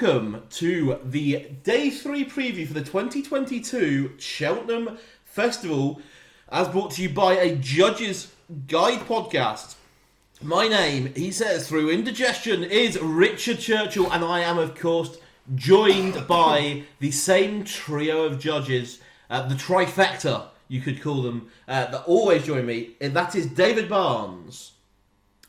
welcome to the day three preview for the 2022 Cheltenham Festival, as brought to you by a Judges Guide podcast. My name, he says through indigestion, is Richard Churchill, and I am, of course, joined by the same trio of judges, uh, the trifecta, you could call them, uh, that always join me, and that is David Barnes,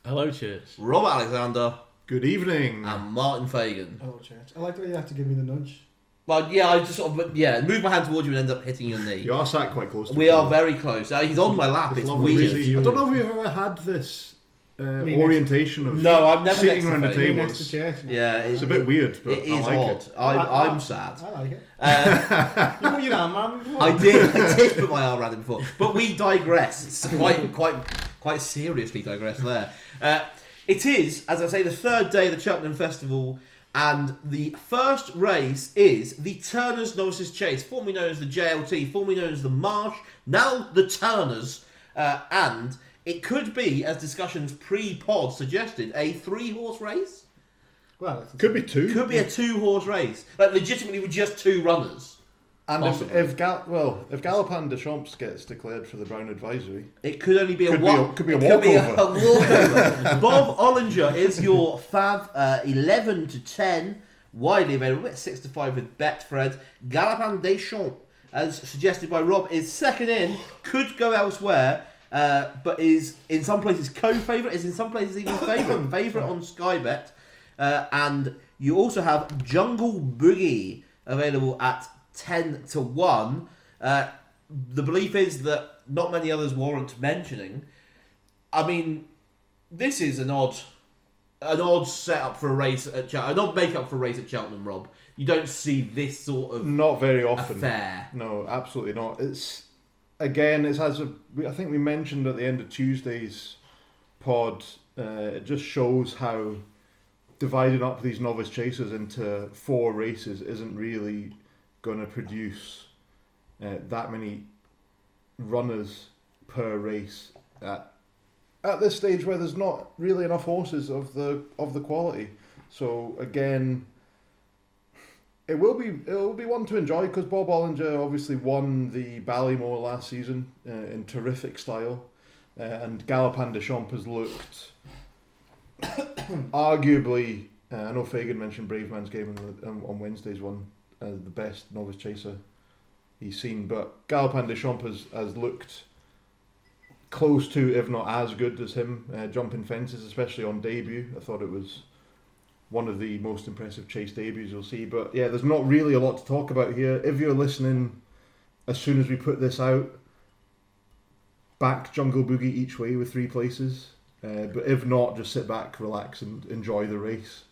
Hello, Church. Rob Alexander, Good evening. and Martin Fagan. Hello, Church. I like the way you have to give me the nudge. Well, yeah, I just sort of yeah move my hand towards you and end up hitting your knee. you are sat quite close. To We each are very close. Uh, he's on my lap. It's lovely. weird. Easy. I don't know if we've ever had this uh, Me next- orientation of No, I've never sitting next to around the Freddie. table. Next to Church. Yeah, it- It's a bit weird, but it is I like odd. it. I'm, I- I'm sad. I like it. Uh, You put your arm around me. I did. I did put my arm around him before, but we digress. It's quite, quite, quite seriously digress there. Uh, it is, as I say, the third day of the Cheltenham Festival, and the first race is the Turners Novices Chase, formerly known as the JLT, formerly known as the Marsh, now the Turners, uh, and it could be, as discussions pre-pod suggested, a three-horse race. Well, it's Could be two. Could be a two-horse race, like legitimately with just two runners. And if, possibly. if Gal- well, if Galopin Des Champs gets declared for the Brown Advisory, It could only be a Could be a- could be a it could be a, walkover. walkover. Bob Olinger is your fav, uh, eleven to ten, widely available at six to five with Betfred. Galopin Des Champs, as suggested by Rob, is second in. Could go elsewhere, uh, but is in some places co-favorite. Is in some places even favorite. favorite on Sky Bet, uh, and you also have Jungle Boogie available at ten to one. Uh, the belief is that not many others warrant mentioning. I mean, this is an odd, an odd setup for a race at Cheltenham. An odd makeup for a race at Cheltenham, Rob. You don't see this sort of not very often. affair. No, absolutely not. It's again, it's as a, I think we mentioned at the end of Tuesday's pod. Uh, it just shows how dividing up these novice chasers into four races isn't really going to produce uh, that many runners per race at at this stage where there's not really enough horses of the of the quality. So again, it will be it will be one to enjoy because Bob Olinger obviously won the Ballymore last season uh, in terrific style, uh, and Galopin Des Champs has looked arguably. Uh, I know Fagan mentioned Bravemansgame on, on Wednesday's one the best novice chaser he's seen, but Galopin Des Champs has, has looked close to, if not as good as him, uh, jumping fences, especially on debut. I thought it was one of the most impressive chase debuts you'll see. But yeah, there's not really a lot to talk about here. If you're listening, as soon as we put this out, back Jungle Boogie each way with three places. Uh, but if not, just sit back, relax, and enjoy the race,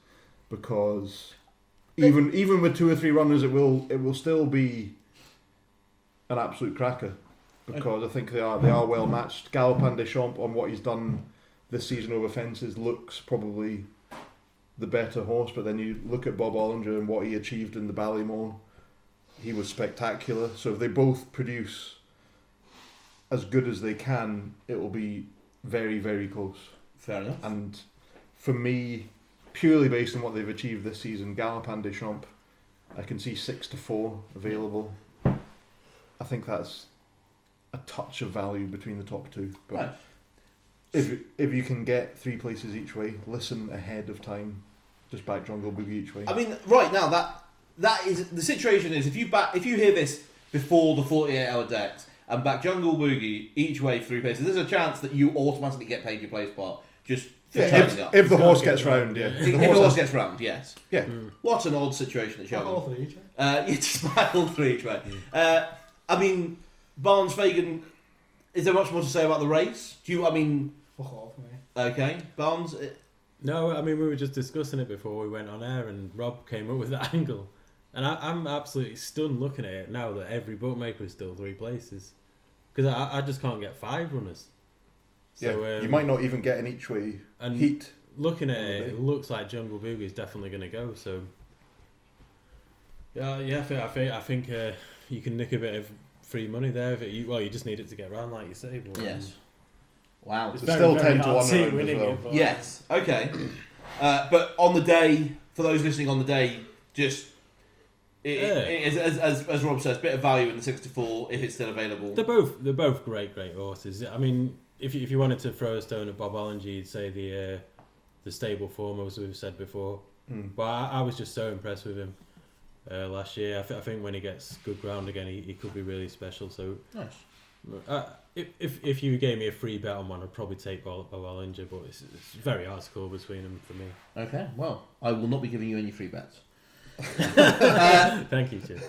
because even even with two or three runners, it will it will still be an absolute cracker. Because I think they are they are well matched. Galopin Des Champs on what he's done this season over fences looks probably the better horse, but then you look at Bob Olinger and what he achieved in the Ballymore, he was spectacular. So if they both produce as good as they can, it will be very, very close. Fair enough. And for me, purely based on what they've achieved this season, Galopin Des Champs, I can see six to four available. I think that's a touch of value between the top two. But Right. if if you can get three places each way, listen ahead of time. Just back Jungle Boogie each way. I mean, right now that that is the situation is if you back if you hear this before the forty eight hour decks and back Jungle Boogie each way three places, there's a chance that you automatically get paid your place part just Yeah, turning if, if the horse gets round, yeah. if, If if the the horse horse gets round, yes. yeah. What an odd situation at Not all Cheltenham. three each. Uh, you all three each way. Uh, I mean, Barnes Fagan. Is there much more to say about the race? Do you? I mean, Fuck off, mate. okay, Barnes. uh, No, I mean we were just discussing it before we went on air, and Rob came up with that angle, and I, I'm absolutely stunned looking at it now that every bookmaker is still three places, because I, I just can't get five runners. So yeah. um, you might not even get an each way and heat. looking at it, it looks like Jungle Boogie is definitely going to go. So yeah, yeah, I think I think, I think uh, you can nick a bit of free money there. If it, you, well, you just need it to get round, like you say. But, um, yes. Wow. It's There's very, still very 10 to 1 see it around as winning well. it, but- Yes. Okay. Uh, but on the day, for those listening on the day, Just. It, Yeah. it- as, as, as Rob says, bit of value in the six to four if it's still available. They're both they're both great great horses. I mean, if you, if you wanted to throw a stone at Bob Olinger, you'd say the uh, the stable form, as we've said before. Mm. But I, I was just so impressed with him uh, last year. I, th- I think when he gets good ground again, he, he could be really special. So Nice. uh, if, if if you gave me a free bet on one, I'd probably take Bob, Bob. But it's, it's very hard to call between them for me. Okay, well, I will not be giving you any free bets. uh, Thank you, Jim.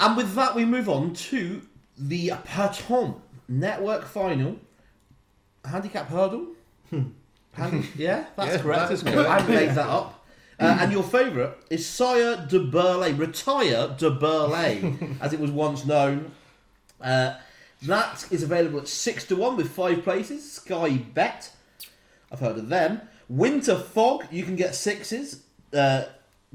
and with that, we move on to the Pertemps Network Final Handicap Hurdle. Hand- yeah, that's Yeah, correct. that is isn't it? correct. I made that up. Uh, and your favourite is Sire Du Berlais, Retire de Burley, as it was once known. Uh, that is available at 6 to 1 with 5 places. Sky Bet, I've heard of them. Winter Fog, you can get sixes. Uh,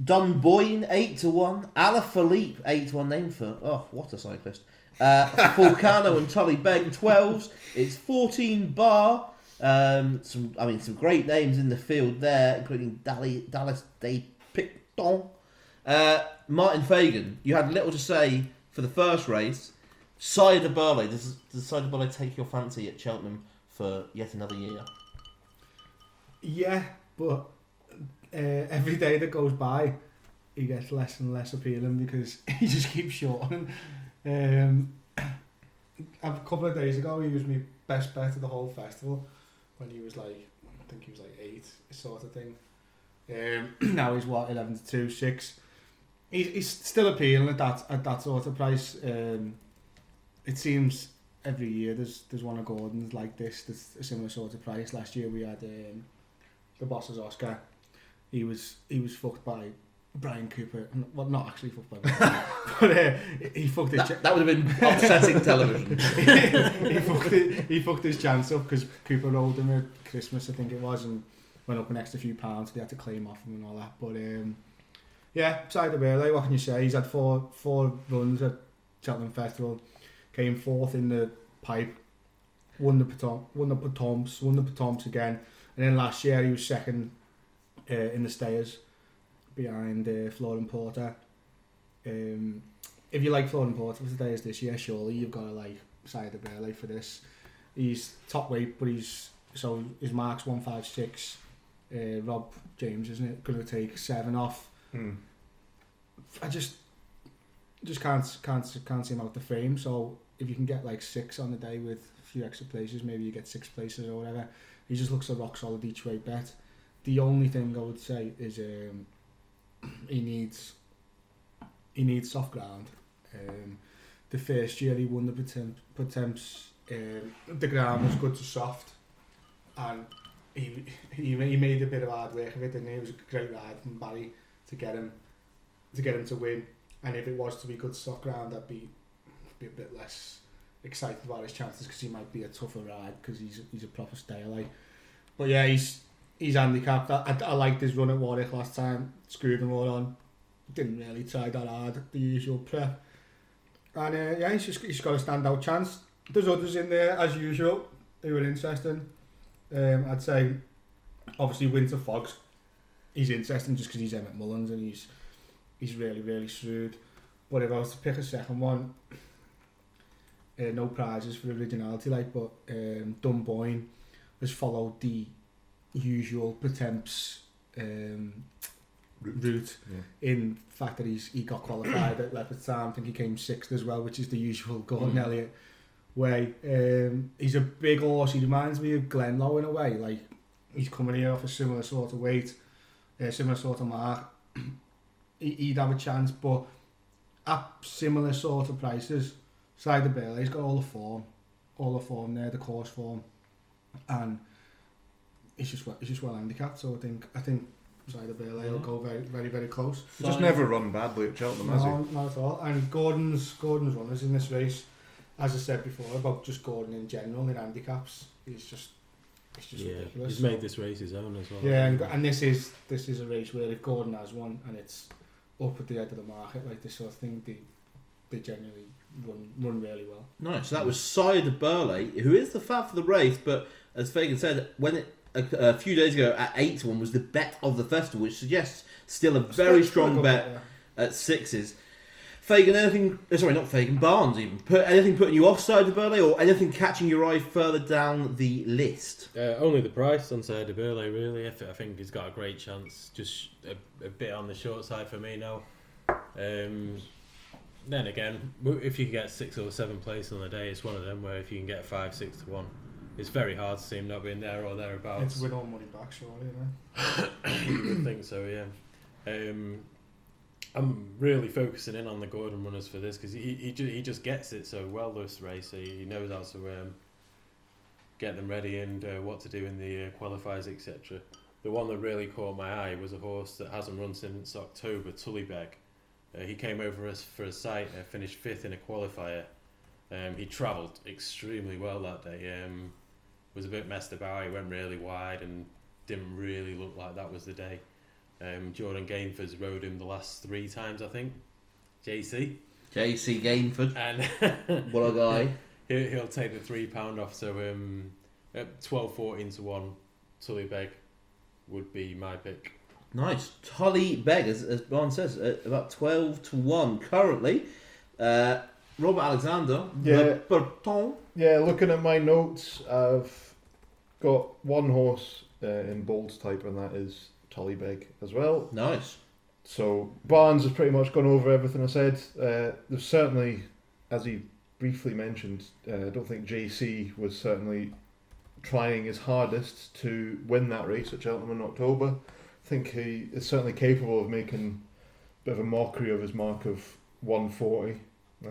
Dunboyne, 8 to 1. Alaphilippe, 8 to 1. Name for, oh, what a cyclist. Uh, Fulcano and Tullybeg, 12s. It's 14 bar. Um, some, I mean, some great names in the field there, including Dali, Dallas de Picton. Uh, Martin Fagan, you had little to say for the first race. Sire Du Berlais, does, does Sire Du Berlais take your fancy at Cheltenham for yet another year? Yeah, but uh, every day that goes by, he gets less and less appealing because he just keeps shortening. Um, a couple of days ago, he was my best bet of the whole festival when he was like, I think he was like eight, sort of thing. Um, now he's what eleven to two, six. He's, he's still appealing at that at that sort of price. Um, it seems every year there's there's one of Gordon's like this. There's a similar sort of price. Last year we had um, The Bosses Oscar. He was he was fucked by Bryan Cooper. Well, not actually fucked Brian, but uh, he fucked his. That, that would have been upsetting television. he fucked it, he fucked his chance up because Cooper rolled him at Christmas, I think it was, and went up an extra few pounds. They had to claim off him and all that. But um, yeah, Sire Du Berlais, what can you say? He's had four four runs at Cheltenham Festival, came fourth in the pipe, won the Potom- won the Pertemps, won the Pertemps again, and then last year he was second uh, in the stayers behind uh, Flooring Porter. Um, if you like Flooring Porter for the stayers this year, surely you've got to like Sire Du Berlais for this. He's top weight, but he's so his marks one five six. Uh, Rob James, isn't it? Going to take seven off. Mm. I just just can't can't can't see him out the frame. So if you can get like six on the day with a few extra places, maybe you get six places or whatever. He just looks a rock solid each way bet. The only thing I would say is um, he needs he needs soft ground. Um, the first year he won the Potem- Pertemps, um, the ground was good to soft, and he, he he made a bit of hard work of it, and it was a great ride from Barry to get him to get him to win. And if it was to be good soft ground, I'd be be a bit less excited about his chances because he might be a tougher ride because he's he's a proper like. But yeah, he's he's handicapped. I, I, I liked his run at Warwick last time. Screwed them all on. Didn't really try that hard. The usual prep. And uh, yeah, he's just he's got a standout chance. There's others in there as usual who are interesting. Um, I'd say obviously Winter Fogs. He's interesting just because he's Emmet Mullins and he's he's really really shrewd. But if I was to pick a second one, uh, no prizes for originality like, but um, Dunboyne has followed the usual Pertemps um, route Yeah. in fact that he's he got qualified at Leopardstown. I think he came sixth as well, which is the usual Gordon Mm. Elliott way. Um, he's a big horse. He reminds me of Glenloe in a way. Like he's coming here off a similar sort of weight, a similar sort of mark. he, he'd have a chance, but at similar sort of prices, Sire Du Berlais, he's got all the form, all the form there, the course form, and he's just well, he's just well handicapped. So I think I think Sire Du Berlais will go very very very close. He's just never run badly at Cheltenham, has he? Not at all. And Gordon's Gordon's runners in this race, as I said before about just Gordon in general in handicaps, he's just it's just Yeah, ridiculous. he's made this race his own as well. Yeah, and, and this is this is a race where if Gordon has one and it's up at the end of the market like this sort of thing, they they generally run run really well. Nice. So that was Sire Du Berlais, who is the fat for the race, but as Fagan said, when it a, a few days ago at eight to one was the bet of the festival, which suggests still a very Still- still strong bet. yeah. at sixes. Fagan, anything? uh, Sorry, not Fagan. Barnes, even put anything putting you offside of Burley, or anything catching your eye further down the list? Uh, only the price on Sire Du Berlais, really. I, th- I think he's got a great chance. Just a, a bit on the short side for me now. Um, then again, if you can get six or seven places on the day, it's one of them where if you can get five, six to one, it's very hard to see him not being there or thereabouts. It's win all money back, surely, isn't it? you would think so, yeah. Um, I'm really focusing in on the Gordon runners for this because he he, ju- he just gets it so well this race. He, he knows how to um, get them ready and uh, what to do in the uh, qualifiers, etc. The one that really caught my eye was a horse that hasn't run since October, Tullybeg. Uh, he came over us for a sight and finished fifth in a qualifier. Um, he travelled extremely well that day. Um, was a bit messed about. He went really wide and didn't really look like that was the day. Um, Jordan Gainford's rode him the last three times, I think. JC. J.C. Gainford, And what a guy! he'll, he'll take the three pound off. So um, at 12 14 to 1, Tullybeg would be my pick. Nice. Tullybeg, as, as Barnes says, at about 12 to 1 currently. Uh, Robert Alexander, Yeah. Le Breton. Yeah, looking at my notes, I've got one horse uh, in Bolds type, and that is Tullybeg as well. Nice. So Barnes has pretty much gone over everything I said. Uh, there's certainly, as he briefly mentioned, uh, I don't think JC was certainly trying his hardest to win that race at Cheltenham in October. I think he is certainly capable of making a bit of a mockery of his mark of 140. Uh,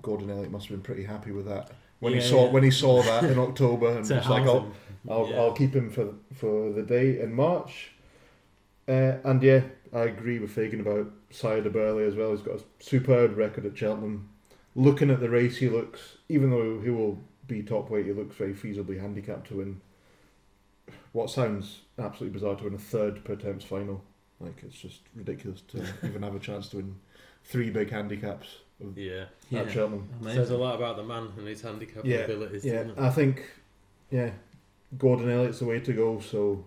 Gordon Elliott must have been pretty happy with that when he saw yeah. when he saw that in October and was like, "I'll, him. I'll, Yeah. I'll keep him for for the day in March. Uh, and yeah, I agree with Fagan about Sire Du Berlais as well. He's got a superb record at Cheltenham. Looking at the race, he looks, even though he will be top weight, he looks very feasibly handicapped to win what sounds absolutely bizarre to win a third Pertemps final. Like, it's just ridiculous to even have a chance to win three big handicaps Yeah. at Cheltenham. Says a lot about the man and his handicap Yeah, abilities. Yeah, doesn't it? I think, yeah, Gordon Elliott's the way to go. So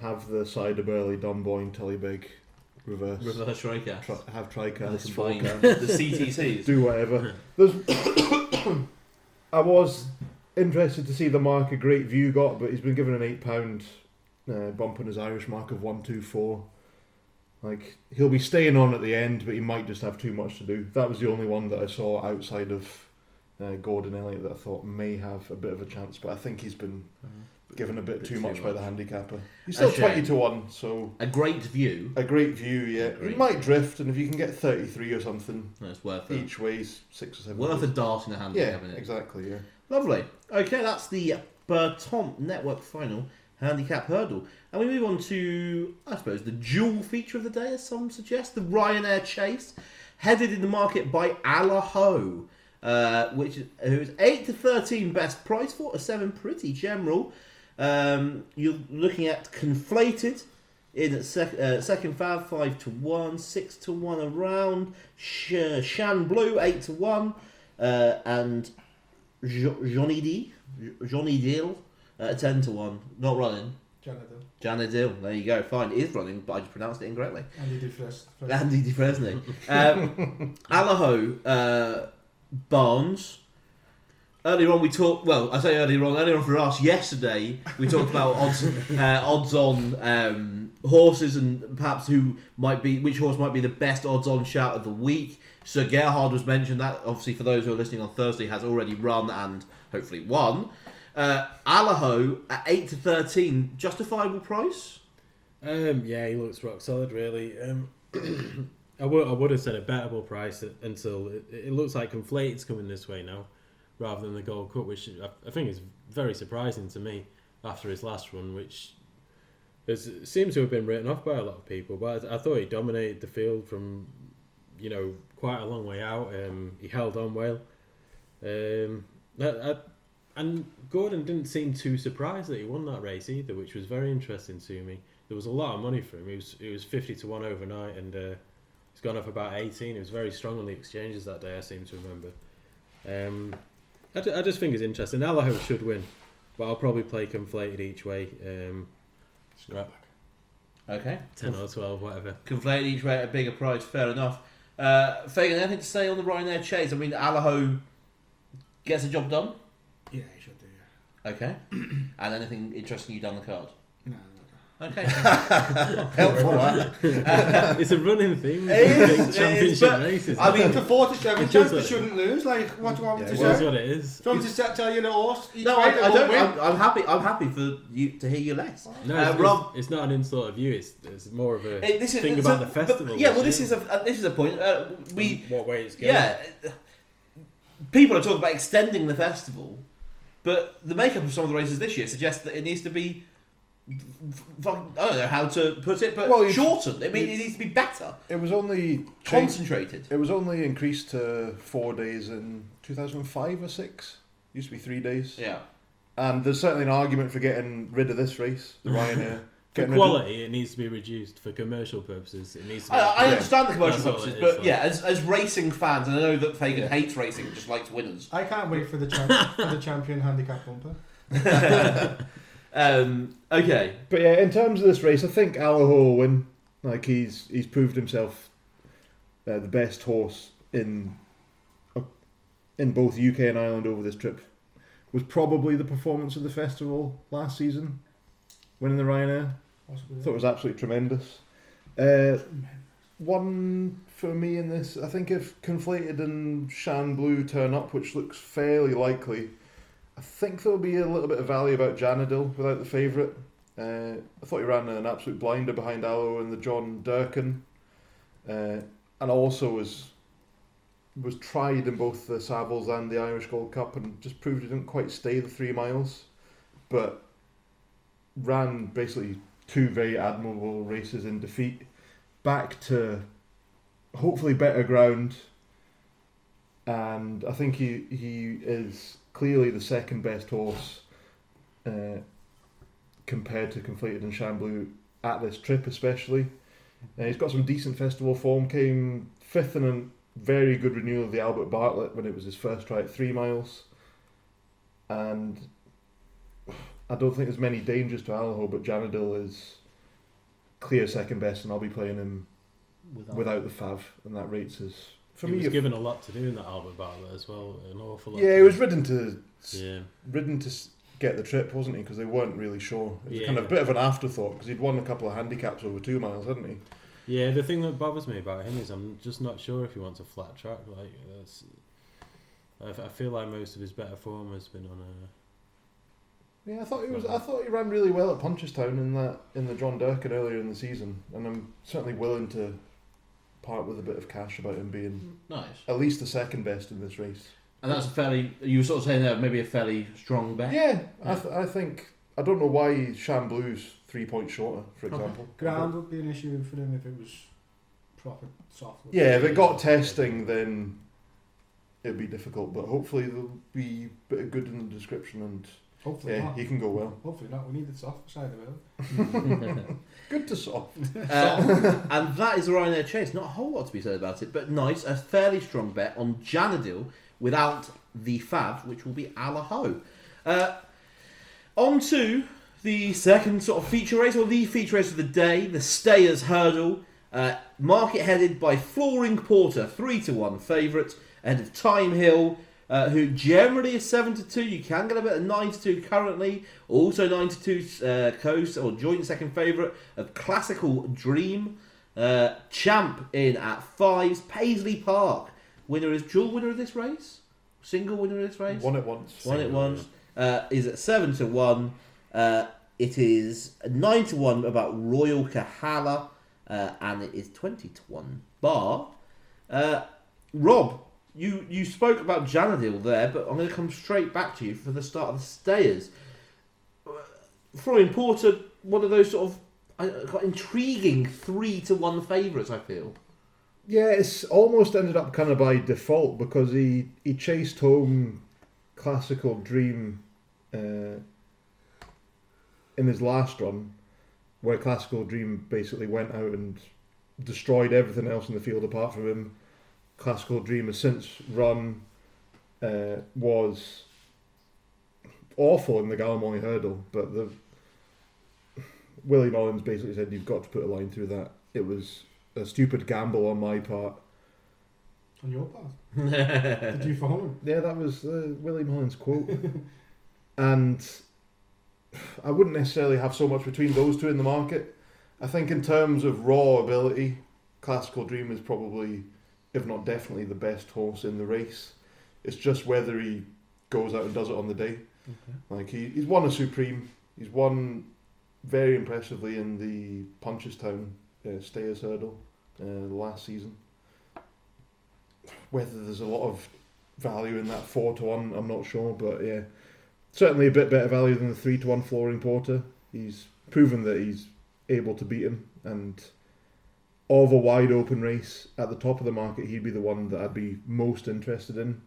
have the Sire Du Berlais, Dunboyne, Tullybeg, reverse, Reverse Raycast. tri- have tricast, Combine forecast, the CTCs. do whatever. There's, I was interested to see the mark a great view got, but he's been given an eight pound uh, bump on his Irish mark of one two four. Like he'll be staying on at the end, but he might just have too much to do. That was the only one that I saw outside of uh, Gordon Elliott that I thought may have a bit of a chance, but I think he's been given a bit, Bit too too much by the handicapper. He's still A twenty to one, so A great view. a great view. Yeah, Great he might view. drift, and if you can get thirty three or something That's worth it. each ways, six or seven. Worth a dart in the hand. Yeah, having it. exactly. Yeah. Lovely. Okay, that's the Pertemps Network Final Handicap Hurdle. And we move on to, I suppose, the dual feature of the day, as some suggest, the Ryanair Chase, headed in the market by Allaho, uh, which is, who's 8 to 13 best price for, a 7 pretty general. Um, you're looking at Conflated in sec- uh, second fab, 5 to 1, 6 to 1 around, Sh- Shan Blue, 8 to 1, uh, and Jo- Johnny D, Johnny Dill, uh, ten to one, not running. Janet Dill, there you go. Fine, it is running, but I just pronounced it incorrectly. Andy first. Andy DeFresne. Um, Allaho, uh, Barnes. Earlier on, we talked. Well, I say earlier on. Earlier on for us yesterday, we talked about odds, uh, odds on um, horses and perhaps who might be, which horse might be the best odds on shout of the week. Sir Gerhard was mentioned. That obviously, for those who are listening on Thursday, has already run and hopefully won. Uh, Allaho at eight to thirteen, justifiable price. Um, yeah, he looks rock solid, really. Um, I would I would have said a bettable price until it, it looks like Conflated's coming this way now, rather than the Gold Cup, which I, I think is very surprising to me after his last run, which seems to have been written off by a lot of people. But I, I thought he dominated the field from, you know, quite a long way out. Um, he held on well. Um, I, I, and Gordon didn't seem too surprised that he won that race either, which was very interesting to me. There was a lot of money for him. He was he was fifty to one overnight, and uh, he's gone up about eighteen. He was very strong on the exchanges that day. I seem to remember. Um, I, just think it's interesting. Allaho should win, but I'll probably play conflated each way. Um, Okay. 10 or 12, whatever. Conflated each way at a bigger price, fair enough. Uh, Fagan, anything to say on the Ryanair chase? I mean, Allaho gets the job done. Yeah, you should do. Yeah. Okay. and anything interesting you down the card? No, no, Okay. Helpful, that. it's a running theme. It is, with it big is, championship but- races. I I mean, mean, the 47 It chance is they what- shouldn't lose. Like, what do you want me Yeah, to it well, say? what it is. Do you want me to tell you the horse? no, I, I don't. I'm, I'm happy. I'm happy for you to hear you less. No, Uh, it's, Rob- it's, it's not an insult of you. It's, it's more of a Eh, this is thing about a- the but- festival. yeah, well, this is a uh, this is a point. Uh, we what way it's going. yeah, people are talking about extending the festival, but the makeup of some of the races this year suggests that it needs to be. I don't know how to put it, but Well, shortened. I mean, it needs to be better, It was only concentrated. It was only increased to four days in 2005 or six. Used to be three days. Yeah. And there's certainly an argument for getting rid of this race, the Ryanair. For Getting rid of- quality, it needs to be reduced. For commercial purposes, it needs to be. I, I Yeah. understand the commercial That's all purposes, it is, but though. yeah, as, as racing fans, and I know that Fagan Yeah. hates racing, just likes winners. I can't wait for the, champ- for the champion handicap bumper. Um, okay, But yeah, in terms of this race, I think Allaho will win. Like he's he's proved himself uh, the best horse in uh, in both UK and Ireland over this trip. Was probably the performance of the festival last season, winning the Ryanair. Thought it was absolutely tremendous. Uh, one for me in this, I think if Conflated and Shan Blue turn up, which looks fairly likely, I think there'll be a little bit of value about Janidil without the favourite. Uh, I thought he ran an absolute blinder behind Allaho and the John Durkin, uh, and also was was tried in both the Savills and the Irish Gold Cup and just proved he didn't quite stay the three miles, but ran basically two very admirable races in defeat, back to hopefully better ground. And I think he he is clearly the second best horse uh, compared to Conflated and Shan Blue at this trip, especially. Uh, he's got some decent festival form. Came fifth in a very good renewal of the Albert Bartlett when it was his first try at three miles. And I don't think there's many dangers to Allaho, but Janidil is clear second best, and I'll be playing him without the fav, and that rates is for he me. was if- given a lot to do in that Albert Bartlett as well. An awful lot. yeah, he was ridden to Yeah. ridden to get the trip, wasn't he? Because they weren't really sure. It was Yeah. kind of a bit of an afterthought because he'd won a couple of handicaps over two miles, hadn't he? Yeah, the thing that bothers me about him is I'm just not sure if he wants a flat track. Like, that's, I, f- I feel like most of his better form has been on a. Yeah, I thought he was. I thought he ran really well at Punchestown in that in the John Durkin earlier in the season, and I'm certainly willing to part with a bit of cash about him being nice. at least the second best in this race. And that's a fairly. You were sort of saying there maybe a fairly strong bet. Yeah, I, th- I think I don't know why Shan Blue's three points shorter, for Okay. example. Ground would be an issue for them if it was proper soft. Yeah, if it got testing, then it'd be difficult. But hopefully there'll be a bit of good in the description, and Hopefully yeah, not. he can go well. Hopefully not. We need the soft side of it. Good to soft. Uh, and that is the Ryanair chase. Not a whole lot to be said about it, but nice. A fairly strong bet on Janidil without the fav, which will be Allaho. Uh, on to the second sort of feature race, or the feature race of the day, the Stayers Hurdle. Uh, market headed by Flooring Porter, 3 to 1 favourite, ahead of Thyme Hill, uh, who generally is 7 to 2. You can get a bit of 9 to 2 currently. Also 9 to 2 uh, Coast, or joint second favourite of Klassical Dream. Uh, Champ in at 5s. Paisley Park, winner is dual winner of this race? Single winner of this race? Won it once. Won it once. Uh, is at seven to one. Uh, it is nine to one about Royal Kahala, uh, and it is twenty to one bar. Uh, Rob, you you spoke about Janidil there, but I'm going to come straight back to you for the start of the Stayers. Uh, Flooring Porter, one of those sort of uh, intriguing three to one favourites. I feel. Yeah, it's almost ended up kind of by default because he, he chased home Klassical Dream uh, in his last run, where Klassical Dream basically went out and destroyed everything else in the field apart from him. Klassical Dream has since run uh, was awful in the Galmoy hurdle, but the Willie Mullins basically said you've got to put a line through that. It was a stupid gamble on my part. On your part. Did you follow him? Yeah, that was uh, Willie Mullins' quote. and I wouldn't necessarily have so much between those two in the market. I think in terms of raw ability, Klassical Dream is probably, if not definitely, the best horse in the race. It's just whether he goes out and does it on the day. Like he, he's won a Supreme. He's won very impressively in the Punchestown uh, Stayers Hurdle uh, last season. Whether there's a lot of value in that four to one, I'm not sure, but yeah, certainly a bit better value than the three to one Flooring Porter. He's proven that he's able to beat him, and of a wide open race at the top of the market, he'd be the one that I'd be most interested in.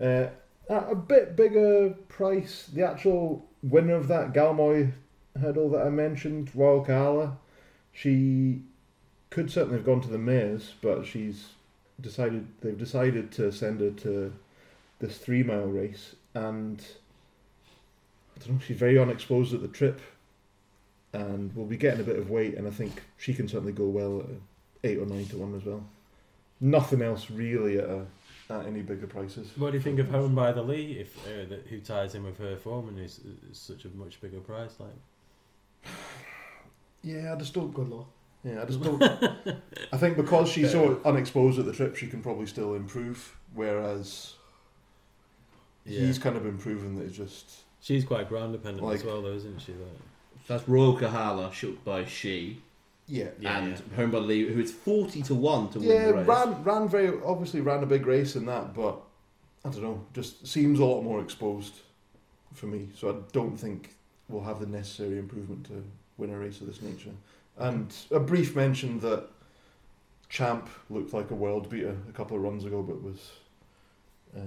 Uh, at a bit bigger price, the actual winner of that Galmoy hurdle that I mentioned, Royal Kahala, she could certainly have gone to the mares, but she's decided they've decided to send her to this three mile race, and I don't know, she's very unexposed at the trip, and we'll be getting a bit of weight, and I think she can certainly go well at eight or nine to one as well. Nothing else really at a, at any bigger prices. What do you think of Home by the Lee? If uh, that, who ties in with her form and is, is such a much bigger price? Like, Yeah, I just don't. Good luck. Yeah, I just don't. I think because she's so unexposed at the trip, she can probably still improve. Whereas yeah, he's kind of been proven that it's just she's quite ground dependent as well, though, isn't she? Like, That's Royal Kahala, shook by She, yeah. Yeah, and yeah. Home by the Lee, who is 40 to 1 to win Yeah, the race. ran ran very obviously ran a big race in that, but I don't know, just seems a lot more exposed for me. So I don't think we'll have the necessary improvement to win a race of this nature. And a brief mention that Champ looked like a world beater a couple of runs ago, but was uh,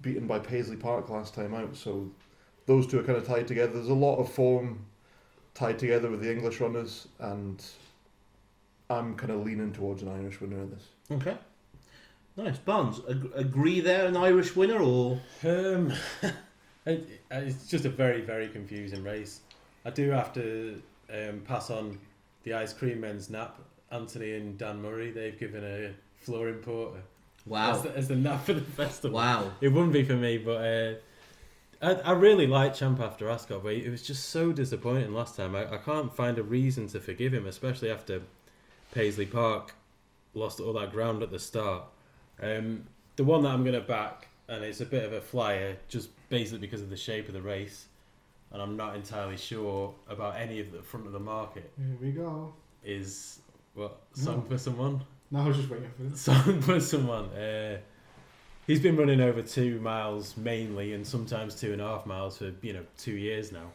beaten by Paisley Park last time out. So those two are kind of tied together. There's a lot of form tied together with the English runners, and I'm kind of leaning towards an Irish winner in this. Okay. Nice. Barnes, ag- agree there, an Irish winner, or. Um, it, it's just a very, very confusing race. I do have to um, pass on the ice cream men's nap. Anthony and Dan Murray, they've given a Flooring Porter as, Wow. the, as the nap for the festival. Wow. It wouldn't be for me, but uh, I, I really liked Champ after Ascot, but it was just so disappointing last time. I, I can't find a reason to forgive him, especially after Paisley Park lost all that ground at the start. Um, the one that I'm going to back, and it's a bit of a flyer, just basically because of the shape of the race, and I'm not entirely sure about any of the front of the market, Here we go. is what song No. for someone. No, I was just waiting for this. Song for someone. Uh, he's been running over two miles mainly, and sometimes two and a half miles for you know two years now,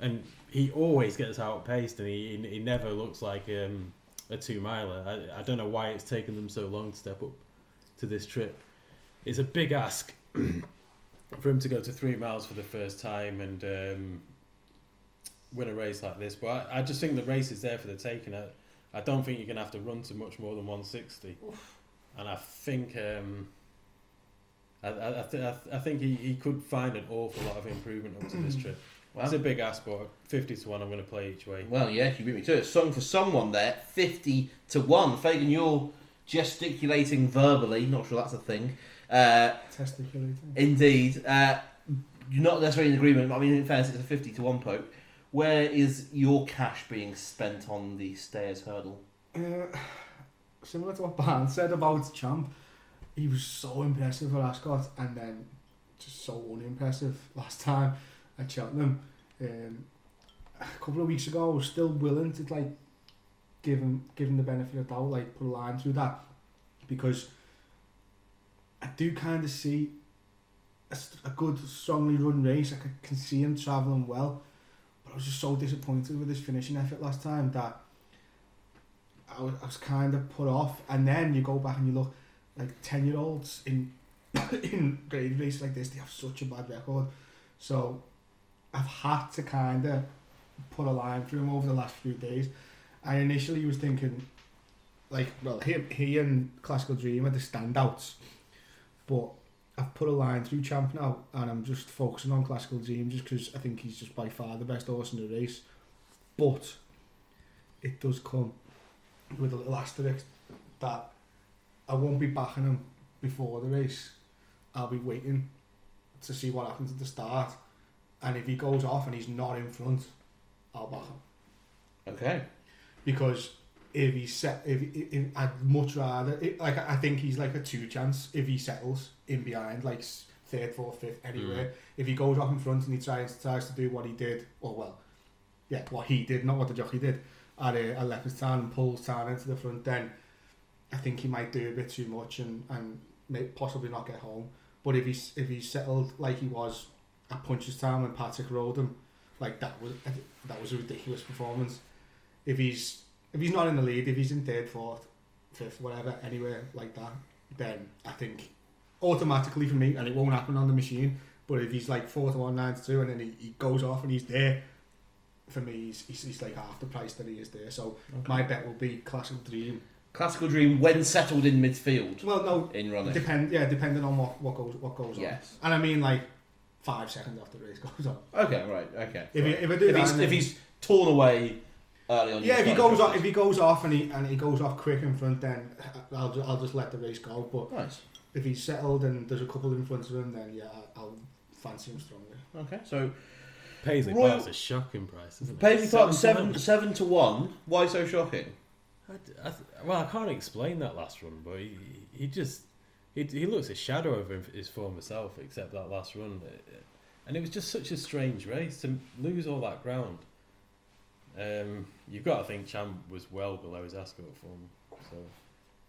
and he always gets outpaced, and he he never looks like um, a two miler. I, I don't know why it's taken them so long to step up to this trip. It's a big ask for him to go to three miles for the first time and um, win a race like this. But I, I just think the race is there for the taking. I, I don't think you're going to have to run to much more than 160. And I think um, I, I, I, th- I, th- I think he, he could find an awful lot of improvement up to this trip. Well, It's a big ask, but 50 to 1 I'm going to play each way. well, yeah, you beat me to it. Song for someone there, 50 to 1. Fagan, you're gesticulating verbally. Not sure that's a thing. Uh, Testiculating. indeed. Uh, you're not necessarily in agreement. I mean, in fairness, it's a 50 to 1 poke. Where is your cash being spent on the stairs hurdle? Uh, similar to what Barnes said about Champ, he was so impressive for Ascot and then just so unimpressive last time at Cheltenham. Um, a couple of weeks ago, I was still willing to like give him give him the benefit of doubt, like put a line through that because I do kind of see a good, strongly run race. I can see him travelling well, but I was just so disappointed with his finishing effort last time that I was, I was kind of put off. And then you go back and you look like ten year olds in in grade races like this, they have such a bad record. So I've had to kind of put a line through him over the last few days. I initially was thinking, like, well, he, he and Klassical Dream are the standouts, but I've put a line through Champ now, and I'm just focusing on Klassical Dream just because I think he's just by far the best horse in the race. but it does come with a little asterisk that I won't be backing him before the race. I'll be waiting to see what happens at the start, and if he goes off and he's not in front, I'll back him Okay. because if he set, if, if, if I'd much rather, it, like I think he's like a two chance if he settles in behind, like third, fourth, fifth, anywhere. If he goes off in front and he tries tries to do what he did, or well, yeah, what he did, not what the jockey did at uh, at Leopardstown and pulls Town into the front, then I think he might do a bit too much and and may possibly not get home. But if he's if he's settled like he was at Punchestown when Patrick rode him, like that was that was a ridiculous performance. If he's if he's not in the lead, if he's in third, fourth, fifth, whatever, anywhere like that, then I think automatically for me, and it won't happen on the machine. But if he's like fourth to one, nine to two, and then he, he goes off and he's there, for me, he's, he's, he's like half the price that he is there. So my bet will be Classic Dream. Klassical Dream when settled in midfield Well, no, in running. depend yeah, depending on what, what goes what goes Yes. on. And I mean like five seconds after the race goes on. Okay, right, okay. If, right. he, if I do if that, he's if he's torn away early on. yeah, if he goes go off, if he goes off and he and he goes off quick in front, then I'll just, I'll just let the race go. But Nice. if he's settled and there's a couple in front of him, then yeah, I- I'll fancy him strongly. Okay, so Paisley Royal- Park's a shocking price, isn't it? Paisley Park seven seven to one. Why so shocking? I d- I th- well, I can't explain that last run, but he, he just he, he looks a shadow of his former self, except that last run, and it was just such a strange race to lose all that ground. Um, you've got to think Champ was well below his Ascot form, so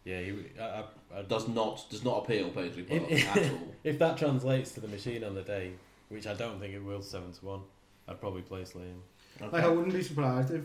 yeah, he, I, I, I, Does not does not appeal Paisley Park It- at all. if that translates to the machine on the day, which I don't think it will, seven to one, I'd probably place Liam. Like I wouldn't be surprised if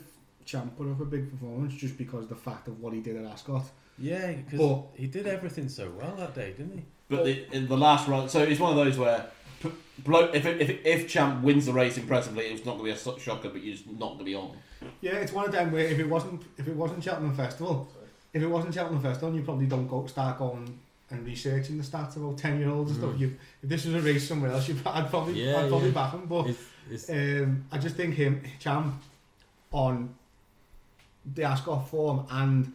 Champ put up a big performance just because the fact of what he did at Ascot. Yeah, because he did everything so well that day, didn't he? But the, in the last run, so it's one of those where, p- if, if if Champ wins the race impressively, it's not going to be a shocker, but you're just not going to be on. Yeah, it's one of them where if it wasn't if it wasn't Cheltenham Festival, if it wasn't Cheltenham Festival, you probably don't go start going and researching the stats about ten year olds and stuff. Mm. You if this was a race somewhere else, you I'd probably Yeah, I'd probably yeah. back him. But It's, it's, um, I just think him Champ on the Ascot form and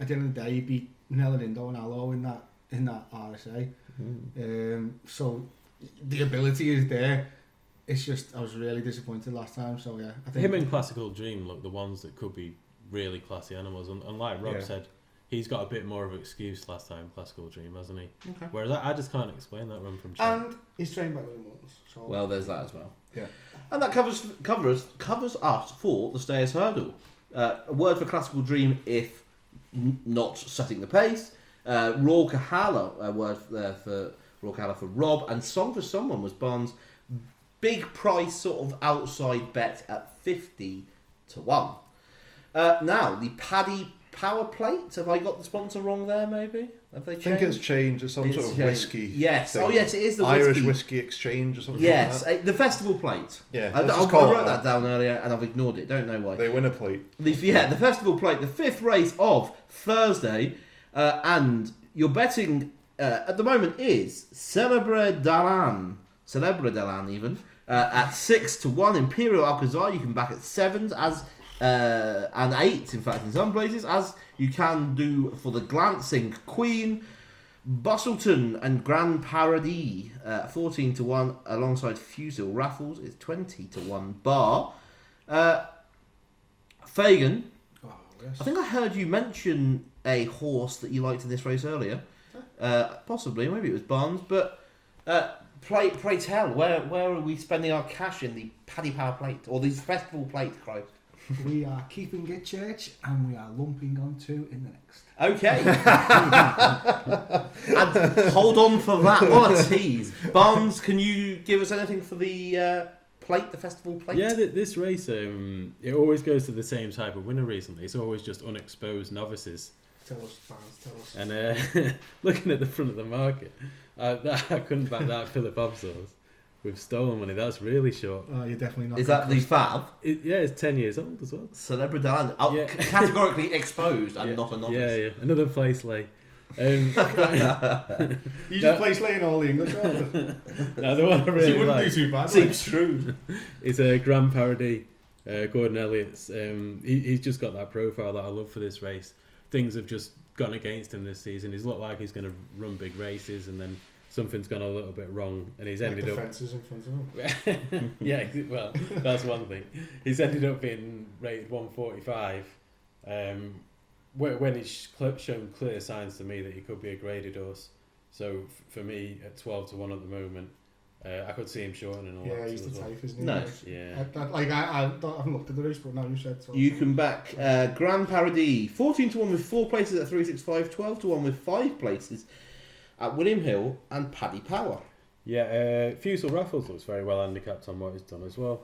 at the end of the day he beat Minella Indo and Allaho in that in that RSA. Um, so the ability is there. It's just I was really disappointed last time. So yeah, I think him and Klassical Dream look the ones that could be really classy animals, and, and like Rob Yeah. said, he's got a bit more of an excuse last time. Klassical Dream, hasn't he? Okay. Whereas I, I just can't explain that run from Champ. and he's trained by William Wallace. So Well, there's that as well. Yeah. And that covers covers covers us for the Stayers hurdle. Uh, a word for Klassical Dream if n- not setting the pace. Uh, Royal Kahala, a word there for Royal Kahala for Rob, and Song for Someone was Barnes' big price sort of outside bet at fifty to one. Uh, now the Paddy Power Plate. Have I got the sponsor wrong there? Maybe have they changed? I think it's changed. It's some It's sort of changed. whiskey. Yes. thing. Oh, yes, it is the Irish whiskey. whiskey exchange or something. Yes, Like uh, the festival plate. Yeah. I, I, I wrote that down earlier and I've ignored it. Don't know why. They win a plate. The, yeah, the festival plate, the fifth race of Thursday, uh, and your betting uh, at the moment is Celebre d'Allen, Celebre d'Allen even uh, at six to one. Imperial Alcazar you can back at sevens as uh, and eight, in fact in some places as you can do for the Glancing Queen. Bustleton and Grand Paradis, uh, 14 to 1, alongside Fusil Raffles is 20 to 1 bar. Uh, Fagan, Oh, yes. I think I heard you mention a horse that you liked in this race earlier. Uh, possibly, maybe it was Barnes, but uh, pray, pray tell, where where are we spending our cash in the Paddy Power Plate or these festival plate, Christ? We are keeping it church and we are lumping on two in the next. Okay. and hold on for that. What a tease. Barnes, can you give us anything for the uh, plate, the festival plate? Yeah, th- this race, um, it always goes to the same type of winner recently. It's always just unexposed novices. Tell us, Barnes, tell us. And uh, looking at the front of the market, I, that, I couldn't back that Philip Obsos with stolen money. That's really short. Oh, you're definitely not. Is that the fab? It, yeah, it's 10 years old as well. Celebrity oh, Yeah. c- categorically exposed and yeah. not a novice. Yeah, yeah. Another place lay. Um, You No. just play slaying all the English. ones. now, the one I So really you wouldn't like do too bad. Seems true. is a Grand Paradis. Uh, Gordon Elliott's um, he, he's just got that profile that I love for this race. Things have just gone against him this season. He's looked like he's going to run big races, and then something's gone a little bit wrong, and he's Like ended the up. fences in front of him. yeah, well, that's one thing. He's ended up being rated 145 um, when he's cl- shown clear signs to me that he could be a graded horse. So f- for me, at 12 to 1 at the moment, uh, I could see him shortening a lot. Yeah, he's as the well. type, isn't he? Nice. Yeah. I, I, like I, I, don't, I haven't looked at the race, but now you said so. You can back uh, Grand Paradis, 14 to 1 with 4 places at 365, 12 to 1 with 5 places at William Hill and Paddy Power. Yeah, uh, Fusil Raffles looks very well handicapped on what he's done as well.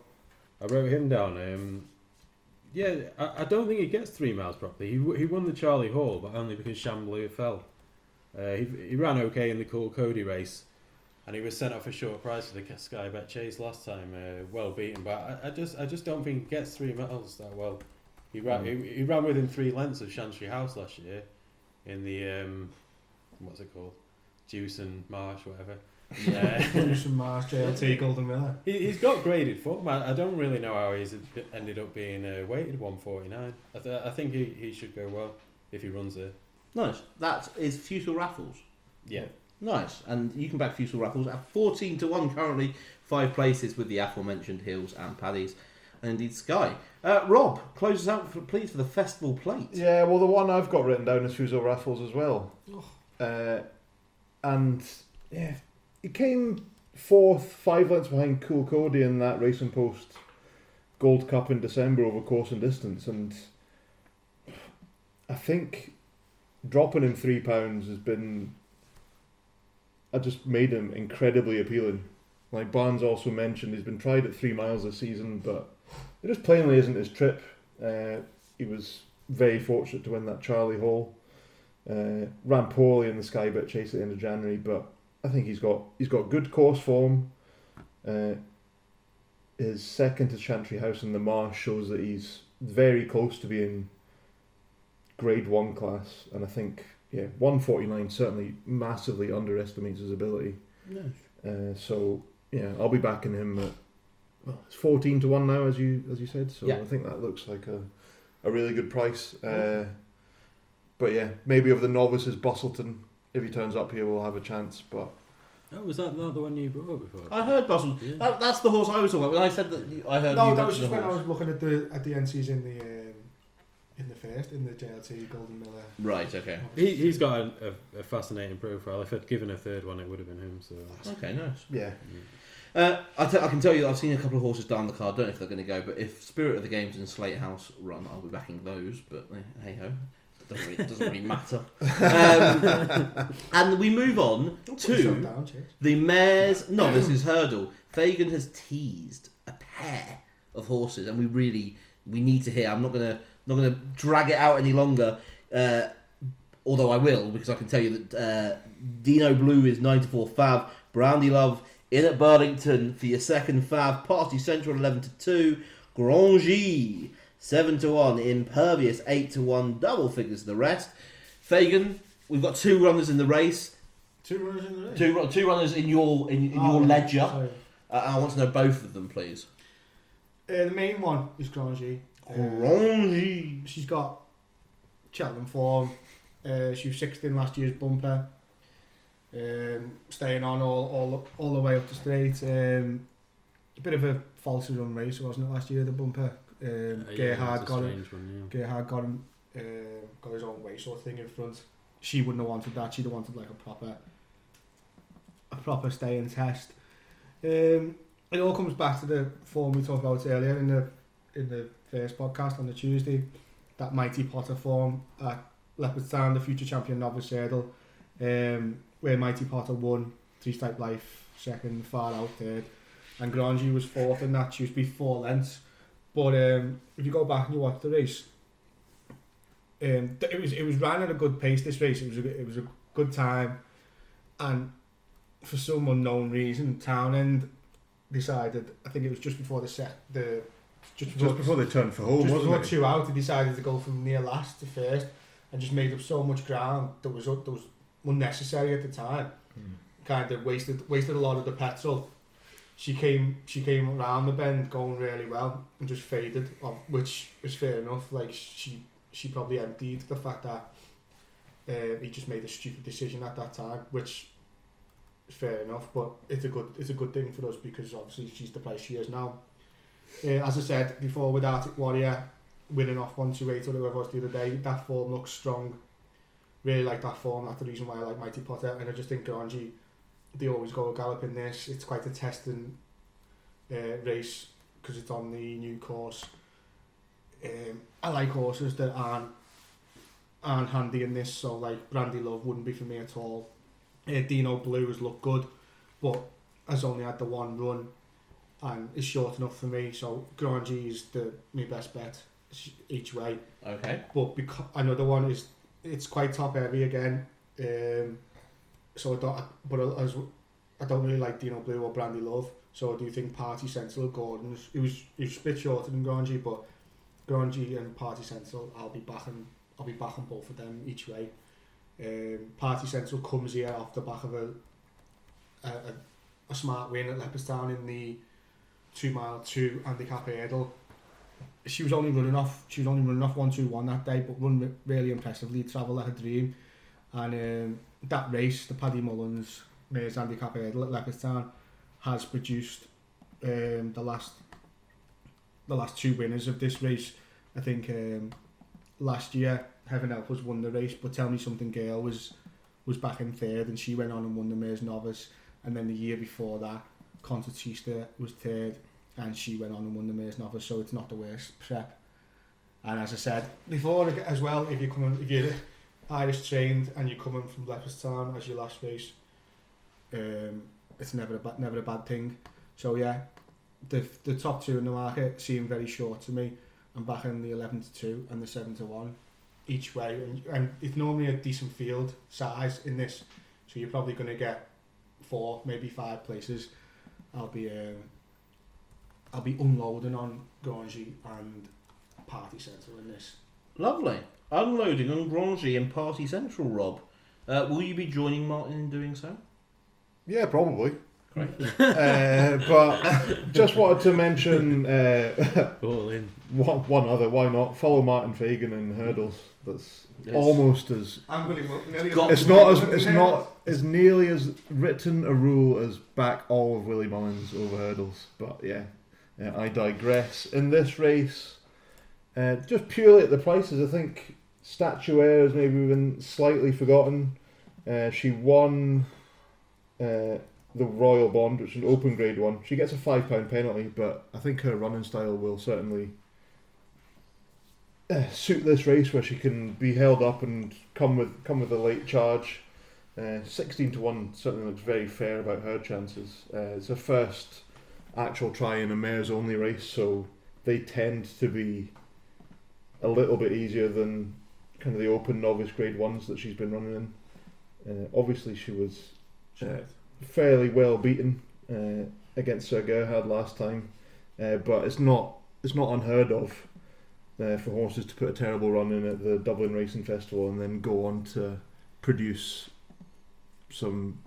I wrote him down. Um, yeah, I, I don't think he gets three miles properly. He, he won the Charlie Hall, but only because Chambly fell. Uh, he, he ran okay in the Coole Cody race, and he was sent off a short price for the Sky Bet Chase last time. Uh, well beaten, but I, I just I just don't think he gets three miles that well. He ran he, he ran within three lengths of Chantry House last year, in the um, what's it called, Juice and Marsh, whatever. Yeah. Bruce Marsh, JLT, Golden Miller. He, he's got graded form. I, I don't really know how he's ended up being uh, weighted 149. I, th- I think he, he should go well if he runs there. Nice. That is Fusil Raffles. Yeah. Nice. And you can back Fusil Raffles at 14 to 1 currently, 5 places with the aforementioned Hills and Paddies. And indeed Sky. Uh, Rob, close us out, for, please, for the festival plate. Yeah, well, the one I've got written down is Fusil Raffles as well. Oh. Uh, and yeah, he came fourth, five lengths behind Coole Cody in that Racing Post Gold Cup in December over course and distance. And I think dropping him three pounds has been. I just made him incredibly appealing. Like Barnes also mentioned, he's been tried at three miles this season, but it just plainly isn't his trip. Uh, he was very fortunate to win that Charlie Hall. Uh, ran poorly in the Skybet chase at the end of January, but I think he's got he's got good course form. Uh, his second to Chantry House in the Marsh shows that he's very close to being Grade One class, and I think yeah, one forty nine certainly massively underestimates his ability. Uh, so yeah, I'll be backing him at well, it's fourteen to one now, as you as you said. So Yeah. I think that looks like a a really good price. Uh, but yeah, maybe of the novices, Bustleton, if he turns up here, we'll have a chance. But Oh, was that not the one you brought up before? I heard Bustle. Yeah. That, that's the horse I was talking about. When I said that you- I heard No, you that was just when I was looking at the at the NCs in the um, in the first in the JLT Golden Miller. Right, okay. He, he's got a, a, a fascinating profile. If I'd given a third one, it would have been him. So Okay, nice. yeah, Uh, I, I can tell you I've seen a couple of horses down the card. Don't know if they're going to go, but if Spirit of the Games and Slate House run, I'll be backing those. But eh, hey ho, doesn't really, doesn't really matter. Um, and we move on Don't put yourself to down, Chase. the Mares Novices Hurdle. Fagan has teased a pair of horses, and we really we need to hear. I'm not gonna not gonna drag it out any longer. Uh, although I will, because I can tell you that uh, Dinoblue is 94 Fav, Brandy Love in at Burlington for your second Fav, Party Central 11 to 2, Grangee 7 to 1, Impervious 8 to 1, double figures the rest. Fagan, we've got two runners in the race, Two runners in the race. two, two runners in your in, in Oh, your ledger. Uh, I want to know both of them, please. Uh, the main one is Grangee. Uh, she's got Cheltenham form. Uh, she was sixth in last year's bumper. Um, staying on all, all all the way up the straight. Um, a bit of a false run race, wasn't it, last year, the bumper? Um, Uh, yeah, Gerhard got strange one, Gerhard got him, uh, got his own way sort of thing in front. She wouldn't have wanted that. She'd have wanted like a proper, a proper stay and test. Um, it all comes back to the form we talked about earlier in the in the first podcast on the Tuesday. That mighty Potter form at Leopardstown, the future champion novice hurdle, um, where Mighty Potter won three stripe life, second, far out third, and Grangee was fourth in that. She was beat four lengths. But um, if you go back and you watch the race, um, it was it was ran at a good pace. This race, it was a, it was a good time, and for some unknown reason, Townend decided. I think it was just before the set the just before, just before they turned for home, just wasn't before it? two out, he decided to go from near last to first, and just made up so much ground that was that was unnecessary at the time. Hmm. Kind of wasted wasted a lot of the petrol. She came she came around the bend going really well and just faded, which is fair enough. Like she she probably emptied the fact that uh, he just made a stupid decision at that time, which is fair enough. But it's a good it's a good thing for us because obviously she's the place she is now. Uh, as I said before, with Arctic Warrior winning off one two eight or it was the other day, that form looks strong. Really like that form. That's the reason why I like Mighty Potter, and I just think Grangee they always go gallop in this. It's quite a testing uh, race because it's on the new course. Um, I like horses that aren't aren't handy in this, so like Brandy Love wouldn't be for me at all. Uh, Dinoblue has looked good, but has only had the one run and is short enough for me. So Grangee is the my best bet each way. Okay. But because another one is it's quite top heavy again. Um, so I don't, but I, as I don't really like Dinoblue or Brandy Love. So I do think Party Central Gordon's it was it was a bit shorter than Grangee, but Grangee and Party Central I'll be backing I'll be backing both of them each way. Um, Party Central comes here off the back of a a, a, a smart win at Leopardstown in the two mile two handicap hurdle. She was only running off. She was only running off one two one that day, but run really impressively. Travel like a dream, and um, that race, the Paddy Mullins Mayor's handicap at Leopardstown, has produced um, the last the last two winners of this race. I think um, last year Heaven Help was won the race, but Telmesomethinggirl was was back in third, and she went on and won the Mayor's Novice. And then the year before that, Concertista was third, and she went on and won the Mayor's Novice. So it's not the worst prep. And as I said before, as well, if you're coming, if you're Irish trained and you're coming from Leopardstown as your last race, um, it's never a ba- never a bad thing. So yeah, the the top two in the market seem very short to me. I'm back in the 11 to 2 and the 7 to 1 each way. And, and it's normally a decent field size in this. So you're probably going to get four, maybe five places. I'll be um, I'll be unloading on Grangee and Party Central in this. Lovely. Unloading on Grangee and Party Central, Rob. Uh, will you be joining Martin in doing so? Yeah, probably. Great. uh, but just wanted to mention uh, All in. one, one other. Why not follow Martin Fagan in hurdles? That's Yes. almost as. I'm going to nearly Got- It's not as. It's not as nearly as written a rule as back all of Willie Mullins over hurdles. But yeah, yeah I digress. In this race, uh, just purely at the prices, I think Statuaire has maybe been slightly forgotten. Uh, she won uh, the Royal Bond, which is an open grade one. She gets a five pound penalty, but I think her running style will certainly uh, suit this race, where she can be held up and come with come with a late charge. Uh, Sixteen to one certainly looks very fair about her chances. Uh, it's her first actual try in a mares only race, so they tend to be a little bit easier than kind of the open novice grade ones that she's been running in. Uh, obviously, she was uh, fairly well beaten uh, against Sir Gerhard last time, uh, but it's not it's not unheard of uh, for horses to put a terrible run in at the Dublin Racing Festival and then go on to produce some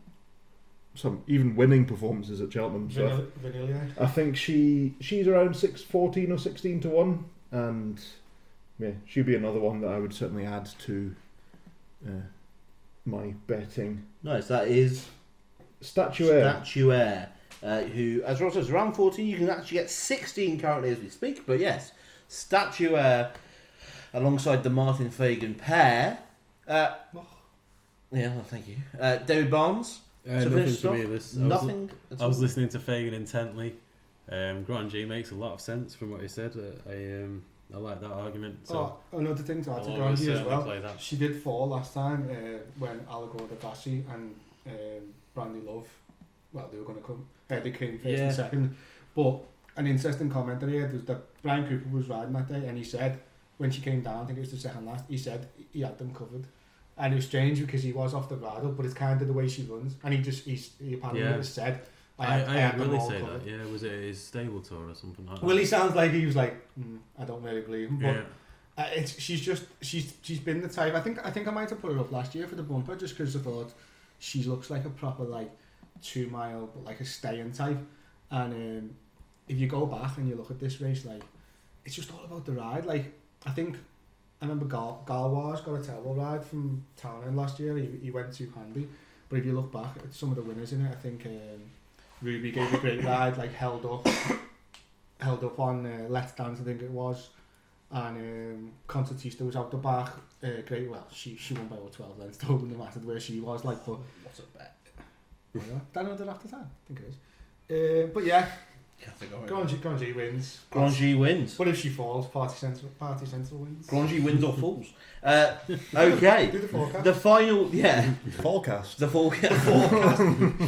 some even winning performances at Cheltenham. So I Vanilla, vanilla. I think she she's around six fourteen or sixteen to one, and yeah, she'd be another one that I would certainly add to uh, my betting. Nice. That is Statuaire. Statuaire, uh, who, as Ross says, around 14, you can actually get 16 currently as we speak. But yes, Statuaire alongside the Martin Fagan pair. Uh, yeah, well, thank you. Uh, David Barnes. Uh, to nothing finish to me. This I was, Nothing. at I was listening to Fagan intently. Um, Grangee makes a lot of sense from what he said. Uh, I um, I like that argument. So oh, another thing to add to Grangee as well. She did fall last time uh, when Allegorie de Vassy and um, Brandy Love, well, they were going to come. Uh, they came first Yeah. and second. But an interesting comment that he had was that Bryan Cooper was riding that day and he said, when she came down, I think it was the second last, he said he had them covered. And it was strange because he was off the bridle, but it's kind of the way she runs. And he just, he's, he apparently Yeah. said, I, I, I, I, really say covered. that. Yeah, was it his stable tour or something like that? Well, he sounds like he was like, mm, I don't really believe him. But yeah. uh, it's she's just she's she's been the type. I think I think I might have put her up last year for the bumper just because I thought she looks like a proper like two mile but like a staying type. And um, if you go back and you look at this race, like it's just all about the ride. Like I think I remember Gal Galwars got a terrible ride from Townend last year. He, he went too handy. But if you look back at some of the winners in it, I think um, Ruby gave a great ride, like held up, held up on uh, Let's Dance, I think it was. And um, Concertista was out the back. Uh, great, well, she she won by about 12 lengths, it wouldn't have mattered where she was. Like, but What's a bet? Daniel did after time, I think it is. Uh, but yeah, Yeah, I think Grangee, Grangee wins. Grangee wins. What if she falls, Party Central, Party Central wins. Grangee wins or falls. Uh, okay. Do the forecast. The final, yeah, Forecast. the full forecast.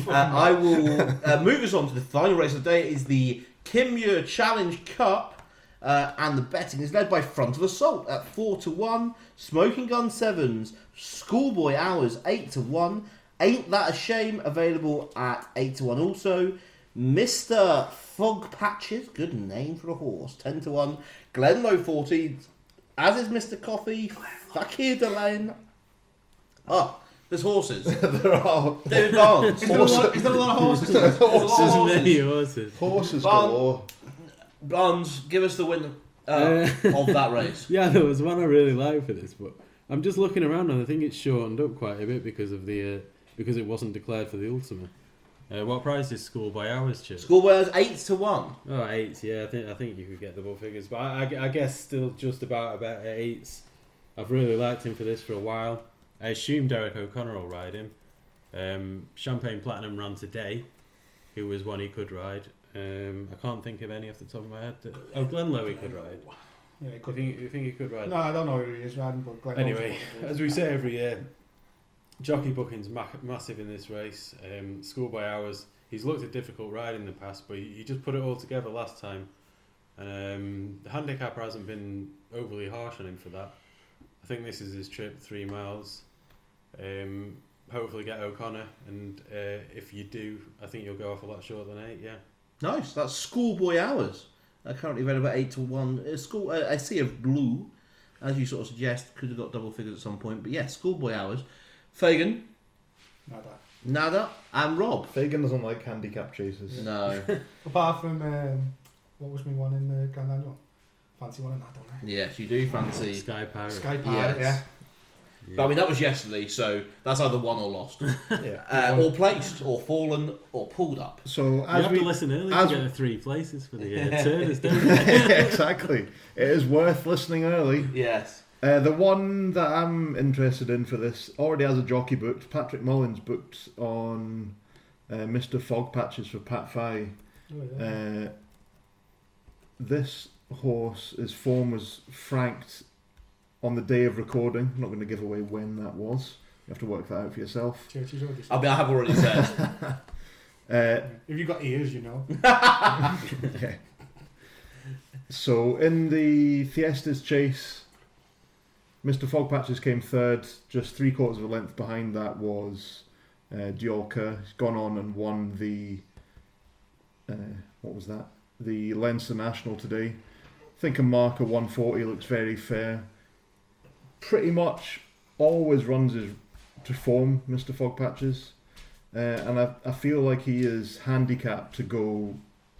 uh, I will uh, move us on to the final race of the day. Is the Kim Kimya Challenge Cup, uh, and the betting is led by Front of Assault at four to one, Smoking Gun Sevens, Schoolboy Hours eight to one, Ain't That a Shame available at eight to one also. Mister Fog Patches, good name for a horse, ten to one. Glenloe forty, as is Mister Coffey, Fakir D'Alene. Oh, there's horses. there are David Barnes. Is there, a lot, is there a lot of horses? There's a lot of There's horses. many horses. horses Barn- galore. Barnes, give us the win uh, Uh, of that race. Yeah, there was one I really liked for this, but I'm just looking around and I think it's shortened up quite a bit because of the uh, because it wasn't declared for the Ultima. Uh, what price is Schoolboy Hours, Chip? Schoolboys eight to one. Oh, eight. Yeah, I think I think you could get the double figures, but I, I, I guess still just about about at eights. I've really liked him for this for a while. I assume Derek O'Connor will ride him. Um, Champagne Platinum ran today, who was one he could ride. Um, I can't think of any off the top of my head. That, oh, Glenloe he could ride. Yeah, it You think you think he could ride? No, I don't know who he is riding, but Glenn Anyway, as we say every year, jockey booking's ma- massive in this race. Um, Schoolboy Hours. He's looked a difficult ride in the past, but he, he just put it all together last time. Um, the handicapper hasn't been overly harsh on him for that. I think this is his trip, three miles. Um, hopefully get O'Connor, and uh, if you do, I think you'll go off a lot shorter than eight. Yeah. Nice. That's Schoolboy Hours. I currently read about eight to one. Uh, school. Uh, I see of blue, as you sort of suggest, could have got double figures at some point. But yeah, Schoolboy Hours. Fagan, Not that. Nada, and Rob. Fagan doesn't like handicap chases. No. Apart from um, what was my one in the Grand Annual? Fancy one in that, don't I? yes, you do fancy. Sky Pirate. Sky Pirate, Yes. But I mean, that was yesterday, so that's either won or lost, Yeah. uh, or placed, or fallen, or pulled up. So You as have we to listen early as- to get the three places for the uh, turners, don't you? exactly, it is worth listening early. Yes. Uh, the one that I'm interested in for this already has a jockey booked. Patrick Mullins booked on uh, Mr. Fog Patches for Pat Fahy. Oh, yeah. Uh, this horse, his form was franked on the day of recording. I'm not going to give away when that was. You have to work that out for yourself. Churchy's already I mean, I have already said. Uh, If you've got ears, you know. yeah. So in the Thyestes chase, Mr. Fog Patches came third. Just three quarters of a length behind that was uh, Diolka. He's gone on and won the uh, what was that? The Leinster National today. I think a marker 140 looks very fair. Pretty much always runs his to form, Mr. Fog Patches. Uh, and I, I feel like he is handicapped to go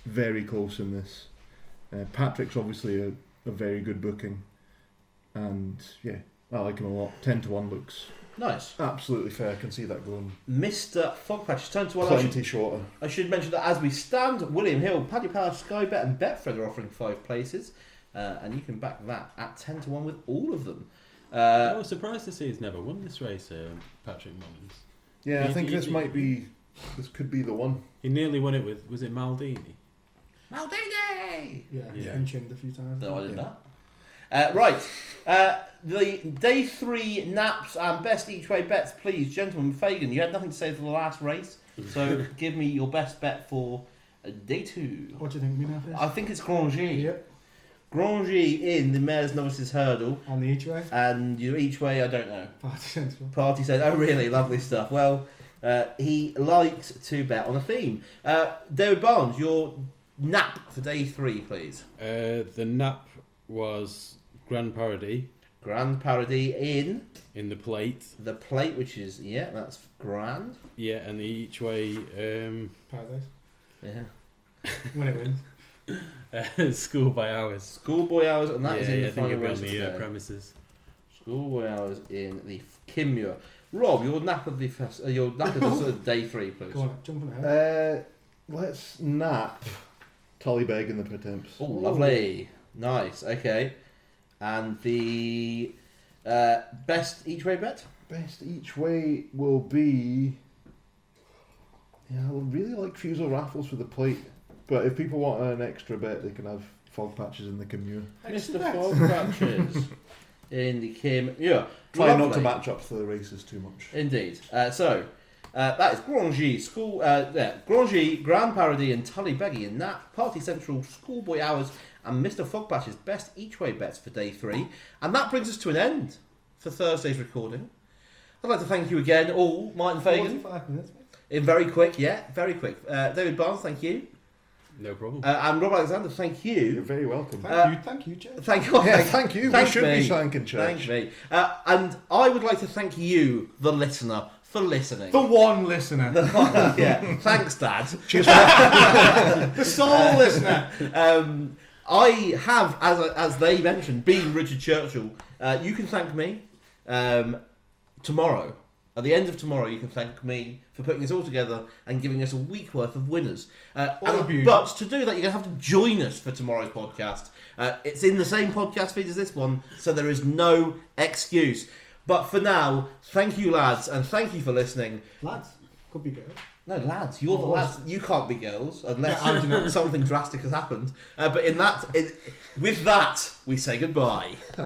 very close in this. Uh, Patrick's obviously a, a very good booking, and yeah, I like him a lot. Ten to one looks nice. absolutely fair. I can see that going Mr. Fogpatch, turn to one. I should, plenty shorter. I should mention that as we stand, William Hill, Paddy Power, Sky Bet, and Betfred are offering five places, uh, and you can back that at 10 to 1 with all of them. I Uh, was surprised to see he's never won this race, um, Patrick Mullins. Yeah, I You- think you- this might be. This could be the one. He nearly won it with, was it Maldini? Maldini! Yeah, Yeah. and chinned a few times. No, I did Yeah. that. Uh, right. Uh, the day three naps and best each way bets, please. Gentlemen, Fagan, you had nothing to say for the last race, so give me your best bet for uh, day two. What do you think, Mina? I think it's Grangee. Yep. Grangee in the Mayor's Novices Hurdle, On the each way. and you each way, I don't know. Party Central. Party said, "Oh, really? Lovely stuff." Well, uh, he likes to bet on a theme. Uh, David Barnes, your nap for day three, please. Uh, the nap was Grand Paradis Grand Paradis in in the plate. the plate, which is yeah, that's grand. Yeah, and the each way. Um, Paradise. Yeah. when it wins. Uh, Schoolboy Hours. Schoolboy hours, and that yeah, is in yeah, the I think final you'll be race on of the uh, today. premises. Schoolboy hours in the Kim Muir. Rob, your nap of the fest, uh, your nap of the sort of day three, please. Go on, jumping ahead. Uh, let's nap Tullybeg in the Pertemps. Oh, lovely, nice. Okay, and the uh, best each way bet. Best each way will be. Yeah, I would really like Fusil Raffles for the plate, but if people want an extra bet, they can have fog patches in the Kim Muir. Mr. Fog Patches in the Kim Muir. Try not to match up to the races too much. Indeed. Uh, so, uh, that is Grangee, School, uh, yeah, Grangee, Grand Paradis, and Tully Beggy in that Party Central, Schoolboy Hours, and Mr. Fogbatch's best each way bets for day three. And that brings us to an end for Thursday's recording. I'd like to thank you again, all, Martin Fagan. 45 minutes. In very quick, yeah, very quick. Uh, David Barnes, thank you. No problem. Uh, and Rob Alexander, thank you. You're very welcome. Thank Uh, you, thank you, Jeff. Thank you. Yeah, thank you. Thank we should me. be thanking church. Thank me. Uh, and I would like to thank you, the listener, for listening. The one listener. yeah, thanks, Dad. the sole listener. Um, I have, as as they mentioned, been Richard Churchill. Uh, you can thank me um, tomorrow. At the end of tomorrow, you can thank me for putting this all together and giving us a week worth of winners. Uh, and- but to do that, you're going to have to join us for tomorrow's podcast. Uh, it's in the same podcast feed as this one, so there is no excuse. But for now, thank you, lads, and thank you for listening. Lads, could be good. No, lads, you're the Oh, lads. You can't be girls unless Yeah, I don't something drastic has happened. Uh, but in that, in, with that, we say goodbye.